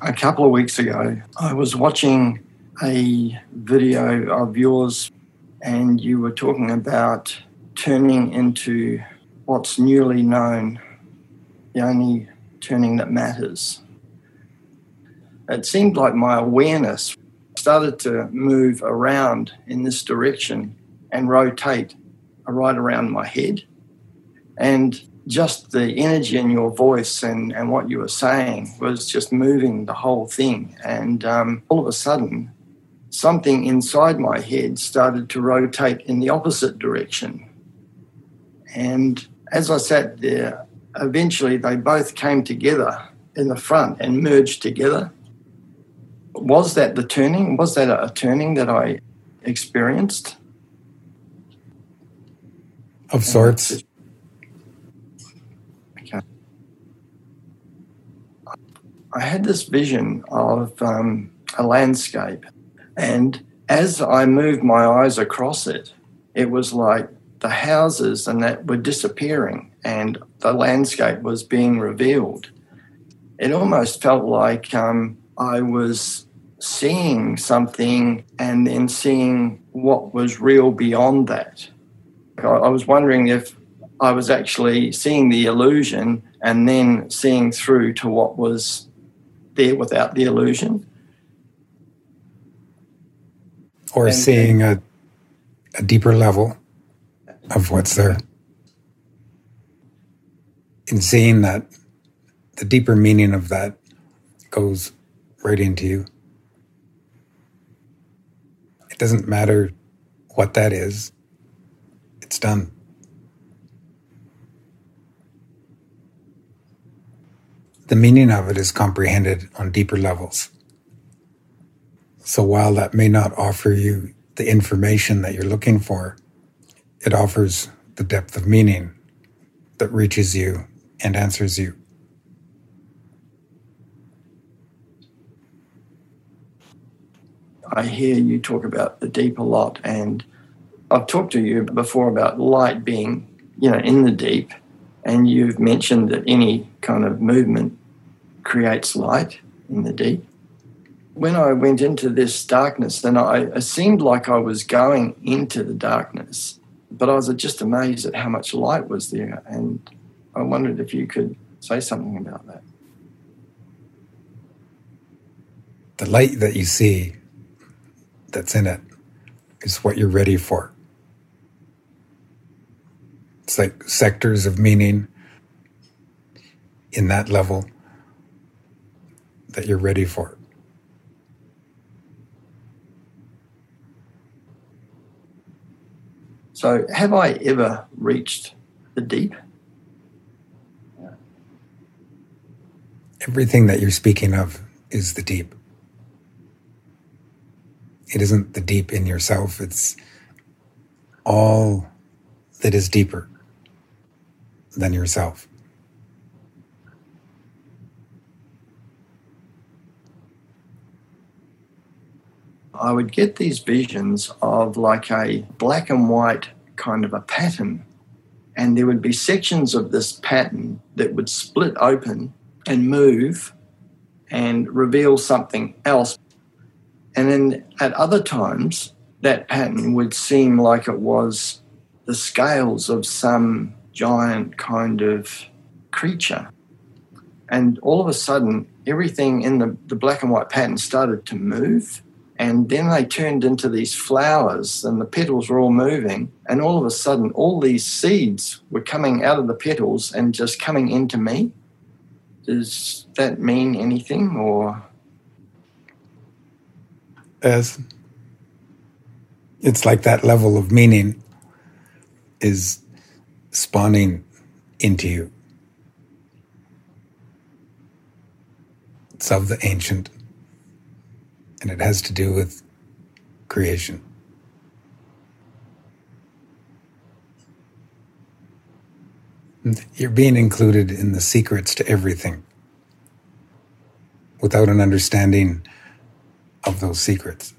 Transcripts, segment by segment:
A couple of weeks ago, I was watching a video of yours, and you were talking about turning into what's newly known, the only turning that matters. It seemed like my awareness started to move around in this direction and rotate right around my head. And just the energy in your voice and, and what you were saying was just moving the whole thing. And um, all of a sudden, something inside my head started to rotate in the opposite direction. And as I sat there, eventually they both came together in the front and merged together. Was that the turning? Was that a turning that I experienced? Of sorts. I had this vision of um, a landscape, and as I moved my eyes across it, it was like the houses and that were disappearing and the landscape was being revealed. It almost felt like um, I was seeing something and then seeing what was real beyond that. I was wondering if I was actually seeing the illusion and then seeing through to what was there without the illusion. Or and, seeing a, a deeper level of what's there. And seeing that, the deeper meaning of that goes right into you. It doesn't matter what that is, it's done. The meaning of it is comprehended on deeper levels. So while that may not offer you the information that you're looking for, it offers the depth of meaning that reaches you and answers you. I hear you talk about the deep a lot, and I've talked to you before about light being, you know, in the deep, and you've mentioned that any kind of movement creates light in the deep. When I went into this darkness, then I it seemed like I was going into the darkness but I was just amazed at how much light was there, and I wondered if you could say something about that. The light that you see that's in it is what you're ready for. It's like sectors of meaning in that level that you're ready for. So, have I ever reached the deep? Everything that you're speaking of is the deep. It isn't the deep in yourself, it's all that is deeper than yourself. I would get these visions of like a black and white kind of a pattern. And there would be sections of this pattern that would split open and move and reveal something else. And then at other times, that pattern would seem like it was the scales of some giant kind of creature. And all of a sudden, everything in the, the black and white pattern started to move and then they turned into these flowers, and the petals were all moving. And all of a sudden, all these seeds were coming out of the petals and just coming into me. Does that mean anything, or? As it's like that level of meaning is spawning into you. It's of the ancient and it has to do with creation. You're being included in the secrets to everything without an understanding of those secrets.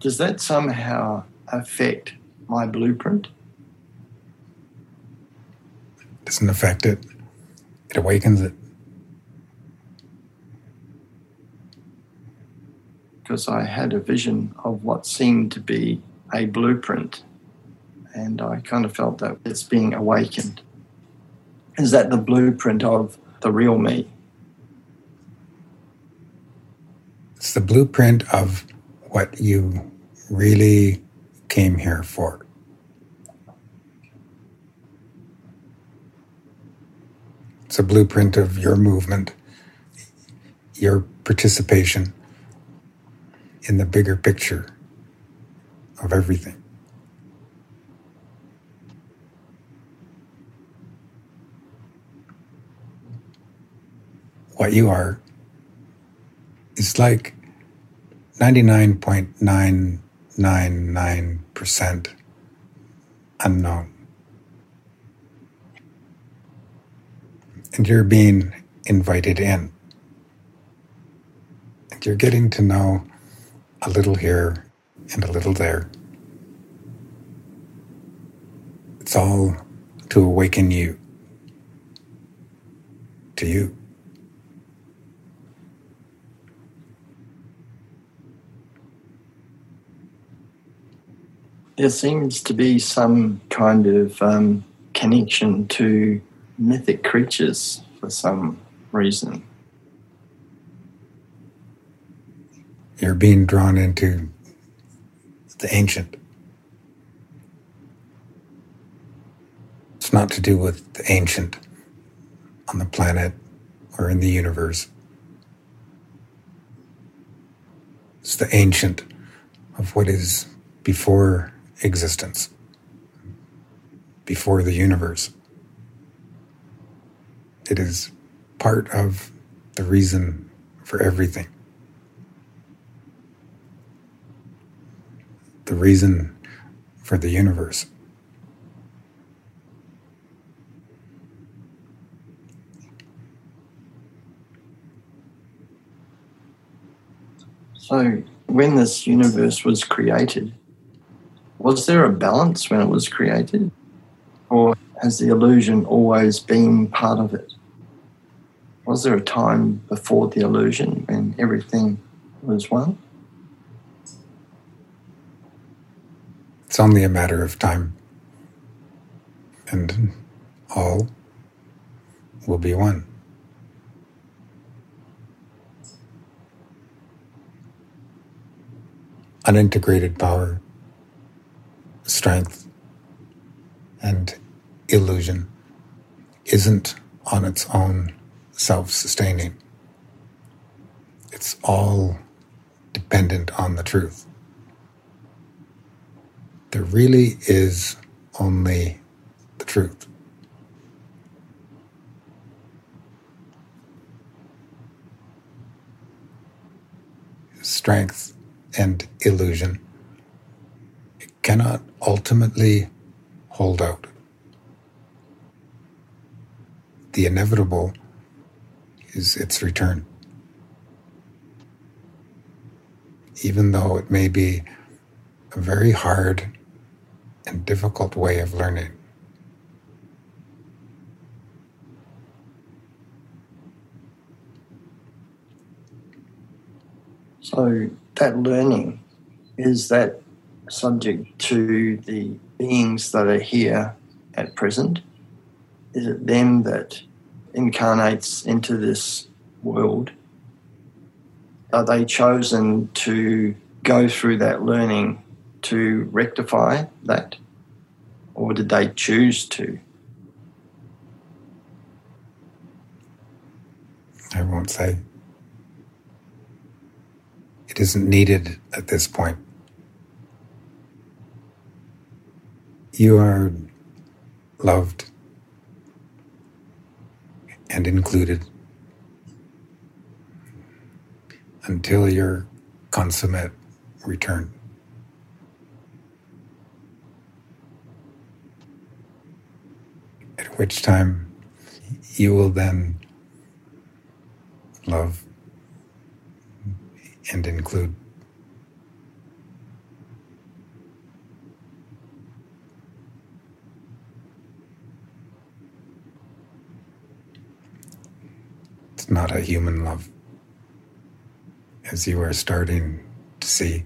Does that somehow affect my blueprint? Doesn't affect it, it awakens it. Because I had a vision of what seemed to be a blueprint, and I kind of felt that it's being awakened. Is that the blueprint of the real me? It's the blueprint of what you really came here for. A blueprint of your movement, your participation in the bigger picture of everything. What you are is like 99.999% unknown. And you're being invited in. And you're getting to know a little here and a little there. It's all to awaken you to you. There seems to be some kind of um, connection to mythic creatures for some reason. You're being drawn into the ancient. It's not to do with the ancient on the planet or in the universe. It's the ancient of what is before existence, before the universe. It is part of the reason for everything. The reason for the universe. So, when this universe was created, was there a balance when it was created? Or has the illusion always been part of it? Was there a time before the illusion when everything was one? It's only a matter of time. And all will be one. Unintegrated power, strength, and illusion isn't on its own self sustaining. It's all dependent on the truth. There really is only the truth. Strength and illusion cannot ultimately hold out. The inevitable is its return. Even though it may be a very hard and difficult way of learning. So, that learning is that subject to the beings that are here at present? Is it them that incarnates into this world? Are they chosen to go through that learning to rectify that? Or did they choose to? I won't say. It isn't needed at this point. You are loved and included until your consummate return. At which time you will then love and include. Not a human love, as you are starting to see.